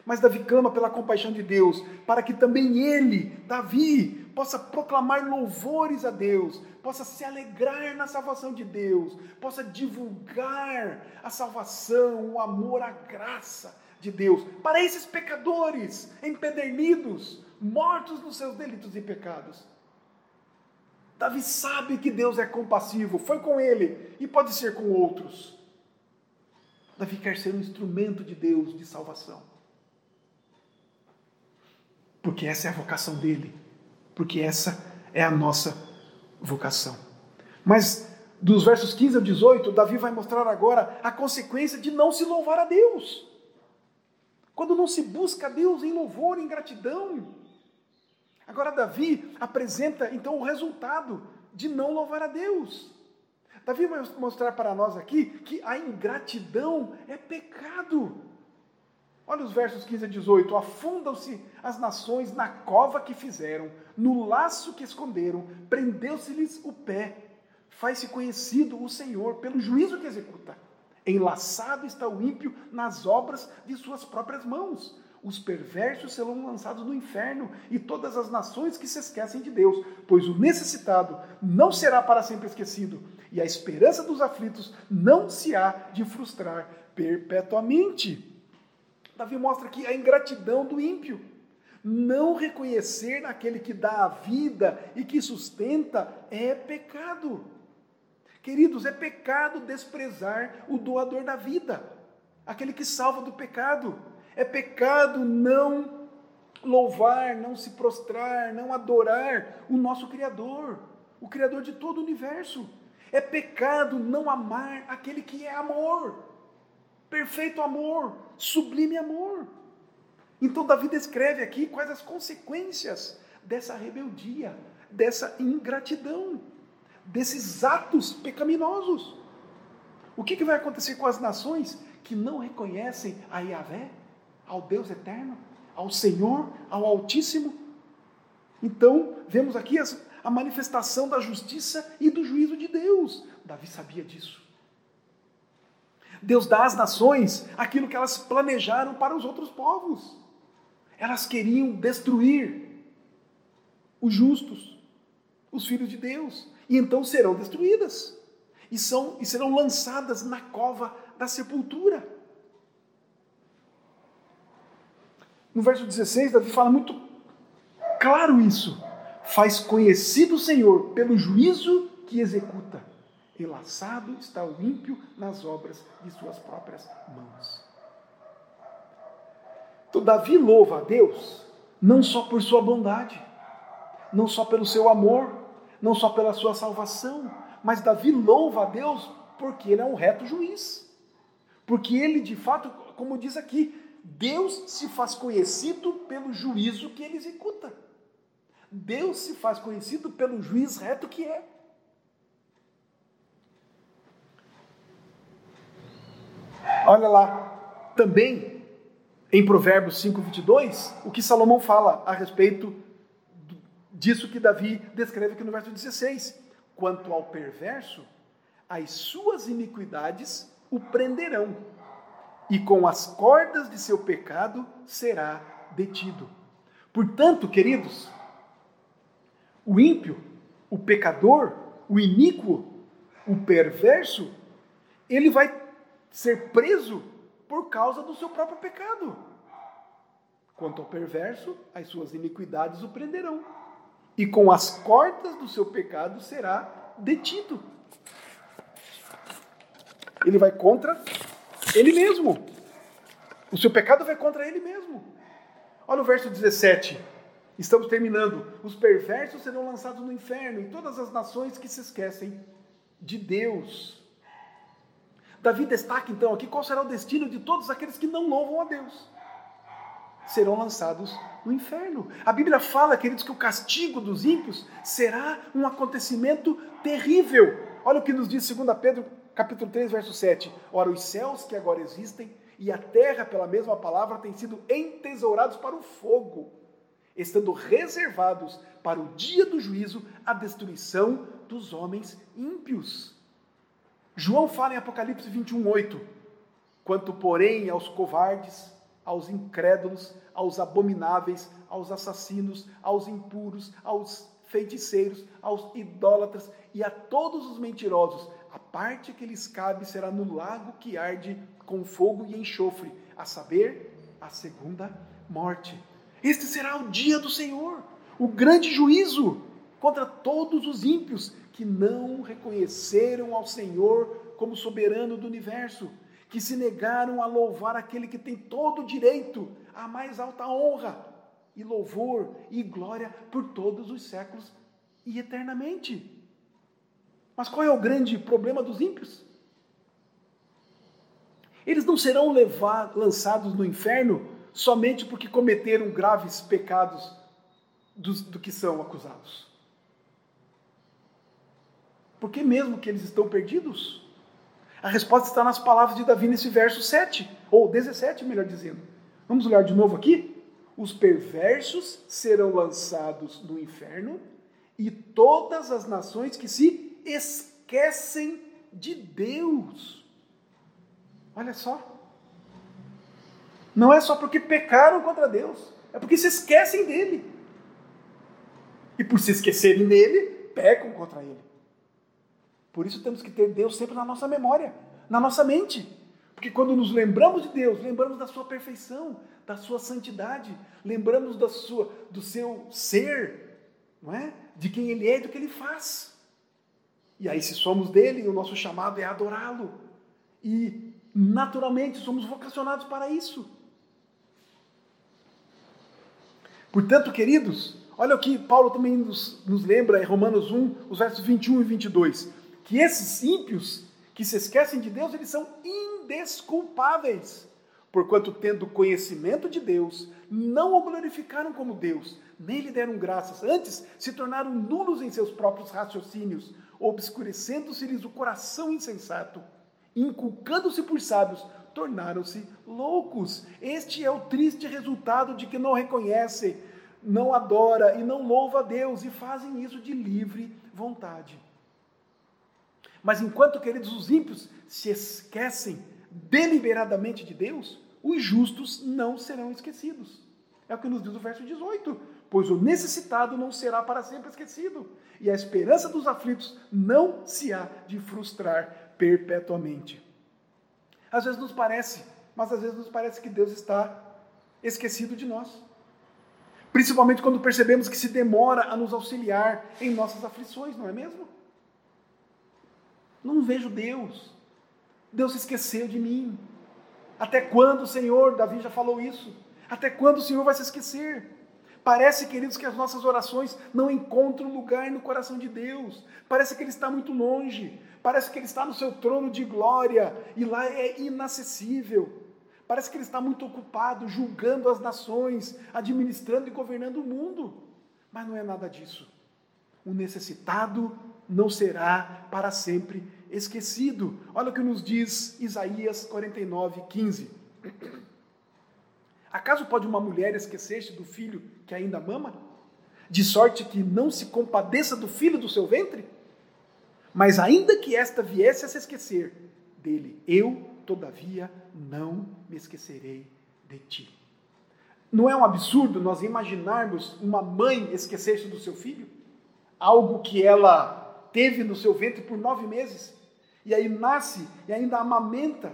Mas Davi clama pela compaixão de Deus, para que também ele, Davi, possa proclamar louvores a Deus, possa se alegrar na salvação de Deus, possa divulgar a salvação, o amor, a graça de Deus para esses pecadores empedernidos, mortos nos seus delitos e pecados. Davi sabe que Deus é compassivo, foi com ele e pode ser com outros. Davi quer ser um instrumento de Deus de salvação. Porque essa é a vocação dele, porque essa é a nossa vocação. Mas dos versos 15 ao 18, Davi vai mostrar agora a consequência de não se louvar a Deus. Quando não se busca a Deus em louvor, em gratidão, Agora, Davi apresenta então o resultado de não louvar a Deus. Davi vai mostrar para nós aqui que a ingratidão é pecado. Olha os versos 15 a 18: Afundam-se as nações na cova que fizeram, no laço que esconderam, prendeu-se-lhes o pé. Faz-se conhecido o Senhor pelo juízo que executa. Enlaçado está o ímpio nas obras de suas próprias mãos os perversos serão lançados no inferno e todas as nações que se esquecem de Deus, pois o necessitado não será para sempre esquecido, e a esperança dos aflitos não se há de frustrar perpetuamente. Davi mostra aqui a ingratidão do ímpio. Não reconhecer naquele que dá a vida e que sustenta é pecado. Queridos, é pecado desprezar o doador da vida, aquele que salva do pecado. É pecado não louvar, não se prostrar, não adorar o nosso Criador, o Criador de todo o universo. É pecado não amar aquele que é amor, perfeito amor, sublime amor. Então, Davi descreve aqui quais as consequências dessa rebeldia, dessa ingratidão, desses atos pecaminosos. O que, que vai acontecer com as nações que não reconhecem a Yahvé? Ao Deus eterno, ao Senhor, ao Altíssimo. Então, vemos aqui as, a manifestação da justiça e do juízo de Deus. Davi sabia disso. Deus dá às nações aquilo que elas planejaram para os outros povos. Elas queriam destruir os justos, os filhos de Deus, e então serão destruídas e, são, e serão lançadas na cova da sepultura. No verso 16, Davi fala muito claro isso. Faz conhecido o Senhor pelo juízo que executa. Enlaçado está o ímpio nas obras de suas próprias mãos. Então, Davi louva a Deus não só por sua bondade, não só pelo seu amor, não só pela sua salvação, mas Davi louva a Deus porque ele é um reto juiz. Porque ele, de fato, como diz aqui, Deus se faz conhecido pelo juízo que ele executa. Deus se faz conhecido pelo juiz reto que é. Olha lá, também em Provérbios 5, 22, o que Salomão fala a respeito disso que Davi descreve aqui no verso 16. Quanto ao perverso, as suas iniquidades o prenderão e com as cordas de seu pecado será detido. Portanto, queridos, o ímpio, o pecador, o iníquo, o perverso, ele vai ser preso por causa do seu próprio pecado. Quanto ao perverso, as suas iniquidades o prenderão, e com as cordas do seu pecado será detido. Ele vai contra ele mesmo. O seu pecado vai contra ele mesmo. Olha o verso 17. Estamos terminando. Os perversos serão lançados no inferno e todas as nações que se esquecem de Deus. Davi destaca então aqui qual será o destino de todos aqueles que não louvam a Deus. Serão lançados no inferno. A Bíblia fala, queridos, que o castigo dos ímpios será um acontecimento terrível. Olha o que nos diz 2 Pedro capítulo 3, verso 7. Ora, os céus que agora existem e a terra, pela mesma palavra, têm sido entesourados para o fogo, estando reservados para o dia do juízo, a destruição dos homens ímpios. João fala em Apocalipse 21, 8. Quanto, porém, aos covardes, aos incrédulos, aos abomináveis, aos assassinos, aos impuros, aos feiticeiros, aos idólatras e a todos os mentirosos. A parte que lhes cabe será no lago que arde com fogo e enxofre, a saber, a segunda morte. Este será o dia do Senhor, o grande juízo contra todos os ímpios que não reconheceram ao Senhor como soberano do universo, que se negaram a louvar aquele que tem todo o direito à mais alta honra e louvor e glória por todos os séculos e eternamente. Mas qual é o grande problema dos ímpios? Eles não serão levar, lançados no inferno somente porque cometeram graves pecados do, do que são acusados. Por que mesmo que eles estão perdidos? A resposta está nas palavras de Davi nesse verso 7, ou 17, melhor dizendo. Vamos olhar de novo aqui? Os perversos serão lançados no inferno e todas as nações que se esquecem de Deus. Olha só. Não é só porque pecaram contra Deus, é porque se esquecem dele. E por se esquecerem dele, pecam contra ele. Por isso temos que ter Deus sempre na nossa memória, na nossa mente. Porque quando nos lembramos de Deus, lembramos da sua perfeição, da sua santidade, lembramos da sua, do seu ser, não é? De quem ele é e do que ele faz. E aí, se somos dele, o nosso chamado é adorá-lo. E naturalmente somos vocacionados para isso. Portanto, queridos, olha o que Paulo também nos, nos lembra em Romanos 1, os versos 21 e 22, que esses ímpios que se esquecem de Deus, eles são indesculpáveis, porquanto tendo conhecimento de Deus, não o glorificaram como Deus, nem lhe deram graças, antes se tornaram nulos em seus próprios raciocínios, obscurecendo-se-lhes o coração insensato, inculcando-se por sábios, tornaram-se loucos. Este é o triste resultado de que não reconhecem, não adora e não louva a Deus e fazem isso de livre vontade. Mas enquanto, queridos, os ímpios se esquecem deliberadamente de Deus, os justos não serão esquecidos. É o que nos diz o verso 18. Pois o necessitado não será para sempre esquecido, e a esperança dos aflitos não se há de frustrar perpetuamente. Às vezes nos parece, mas às vezes nos parece que Deus está esquecido de nós. Principalmente quando percebemos que se demora a nos auxiliar em nossas aflições, não é mesmo? Não vejo Deus. Deus se esqueceu de mim. Até quando, Senhor? Davi já falou isso. Até quando o Senhor vai se esquecer? Parece, queridos, que as nossas orações não encontram lugar no coração de Deus. Parece que Ele está muito longe. Parece que Ele está no seu trono de glória e lá é inacessível. Parece que Ele está muito ocupado julgando as nações, administrando e governando o mundo. Mas não é nada disso. O necessitado não será para sempre esquecido. Olha o que nos diz Isaías 49, 15. Acaso pode uma mulher esquecer-se do filho que ainda mama? De sorte que não se compadeça do filho do seu ventre? Mas ainda que esta viesse a se esquecer dele, eu, todavia, não me esquecerei de ti. Não é um absurdo nós imaginarmos uma mãe esquecer-se do seu filho? Algo que ela teve no seu ventre por nove meses, e aí nasce e ainda amamenta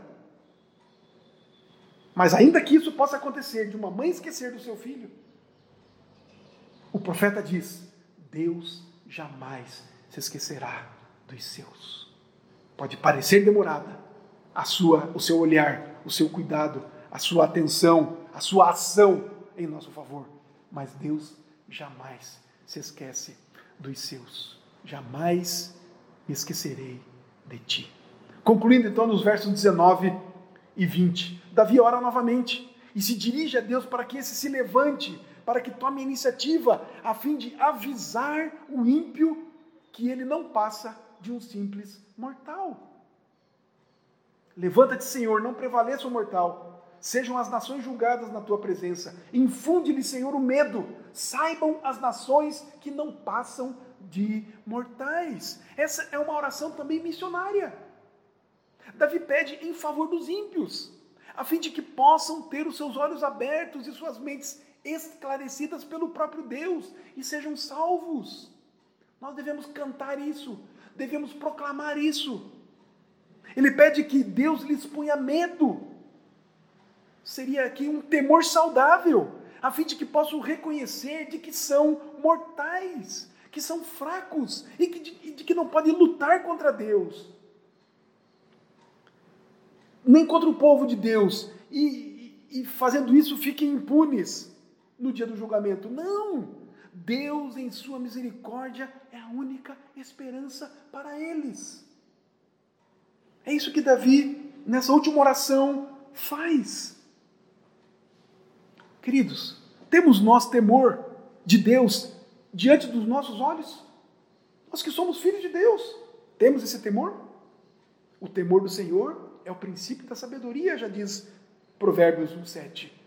mas ainda que isso possa acontecer, de uma mãe esquecer do seu filho, o profeta diz: Deus jamais se esquecerá dos seus. Pode parecer demorada a sua, o seu olhar, o seu cuidado, a sua atenção, a sua ação em nosso favor, mas Deus jamais se esquece dos seus. Jamais me esquecerei de ti. Concluindo então nos versos 19 e 20. Davi ora novamente e se dirige a Deus para que esse se levante, para que tome iniciativa, a fim de avisar o ímpio que ele não passa de um simples mortal. Levanta-te, Senhor, não prevaleça o mortal. Sejam as nações julgadas na tua presença. Infunde-lhe, Senhor, o medo. Saibam as nações que não passam de mortais. Essa é uma oração também missionária. Davi pede em favor dos ímpios. a fim de que possam ter os seus olhos abertos e suas mentes esclarecidas pelo próprio Deus e sejam salvos. Nós devemos cantar isso, devemos proclamar isso. Ele pede que Deus lhes ponha medo. Seria aqui um temor saudável, a fim de que possam reconhecer de que são mortais, que são fracos e que, de, de que não podem lutar contra Deus, nem contra o povo de Deus, e, e, fazendo isso fiquem impunes no dia do julgamento. Não! Deus, em Sua misericórdia, é a única esperança para eles. É isso que Davi, nessa última oração, faz. Queridos, temos nós temor de Deus diante dos nossos olhos? Nós que somos filhos de Deus, temos esse temor? O temor do Senhor é o princípio da sabedoria, já diz Provérbios 1, 7.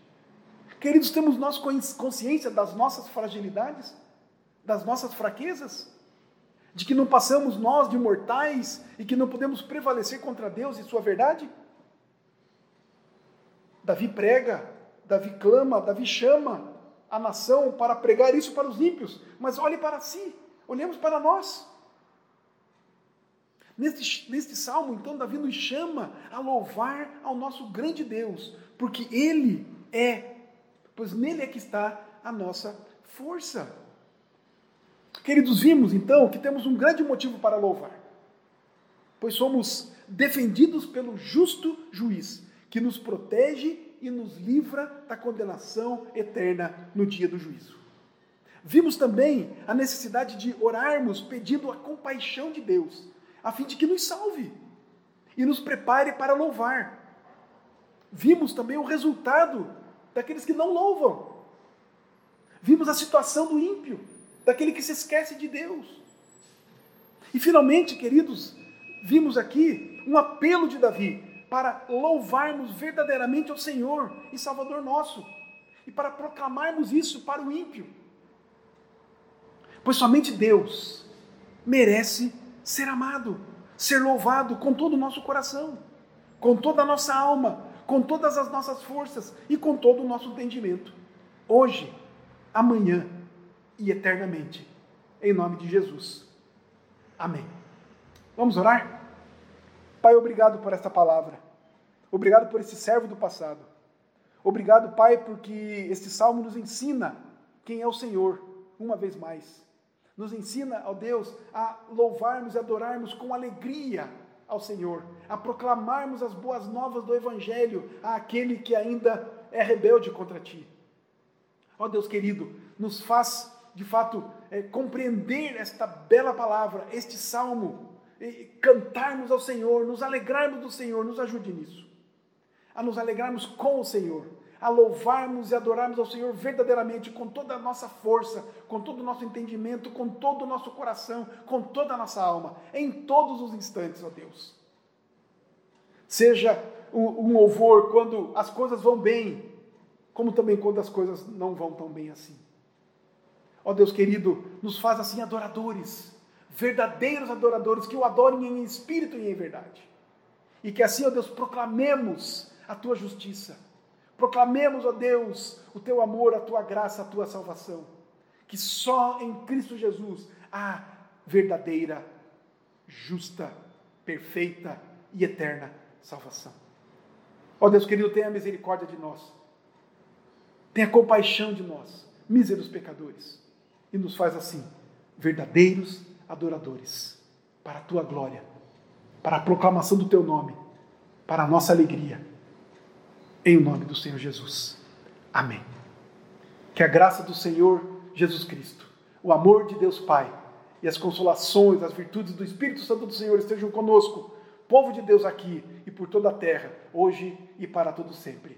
Queridos, temos nós consciência das nossas fragilidades, das nossas fraquezas, de que não passamos nós de mortais e que não podemos prevalecer contra Deus e Sua verdade? Davi prega, Davi clama, Davi chama a nação para pregar isso para os ímpios, mas olhe para si, olhemos para nós. Neste, neste salmo, então, Davi nos chama a louvar ao nosso grande Deus, porque Ele é pois nele é que está a nossa força. Queridos, vimos então que temos um grande motivo para louvar, pois somos defendidos pelo justo juiz, que nos protege e nos livra da condenação eterna no dia do juízo. Vimos também a necessidade de orarmos pedindo a compaixão de Deus, a fim de que nos salve e nos prepare para louvar. Vimos também o resultado daqueles que não louvam. Vimos a situação do ímpio, daquele que se esquece de Deus. E finalmente, queridos, vimos aqui um apelo de Davi para louvarmos verdadeiramente ao Senhor e Salvador nosso, e para proclamarmos isso para o ímpio. Pois somente Deus merece ser amado, ser louvado com todo o nosso coração, com toda a nossa alma, com todas as nossas forças e com todo o nosso entendimento, hoje, amanhã e eternamente. Em nome de Jesus. Amém. Vamos orar? Pai, obrigado por esta palavra. Obrigado por esse servo do passado. Obrigado, Pai, porque este salmo nos ensina quem é o Senhor, uma vez mais. Nos ensina, ó Deus, a louvarmos e adorarmos com alegria ao Senhor, a proclamarmos as boas novas do Evangelho àquele que ainda é rebelde contra ti. Ó Deus querido, nos faz de fato é, compreender esta bela palavra, este salmo, e cantarmos ao Senhor, nos alegrarmos do Senhor, nos ajude nisso, a nos alegrarmos com o Senhor, a louvarmos e adorarmos ao Senhor verdadeiramente, com toda a nossa força, com todo o nosso entendimento, com todo o nosso coração, com toda a nossa alma, em todos os instantes, ó Deus. Seja um louvor quando as coisas vão bem, como também quando as coisas não vão tão bem assim. Ó Deus querido, nos faz assim adoradores, verdadeiros adoradores, que o adorem em espírito e em verdade. E que assim, ó Deus, proclamemos a tua justiça Proclamemos, ó Deus, o teu amor, a tua graça, a tua salvação. Que só em Cristo Jesus há verdadeira, justa, perfeita e eterna salvação. Ó Deus querido, tenha misericórdia de nós. Tenha compaixão de nós, míseros pecadores. E nos faz assim, verdadeiros adoradores, para a tua glória, para a proclamação do teu nome, para a nossa alegria em nome do Senhor Jesus. Amém. Que a graça do Senhor Jesus Cristo, o amor de Deus Pai e as consolações, as virtudes do Espírito Santo do Senhor estejam conosco, povo de Deus aqui e por toda a terra, hoje e para todo sempre.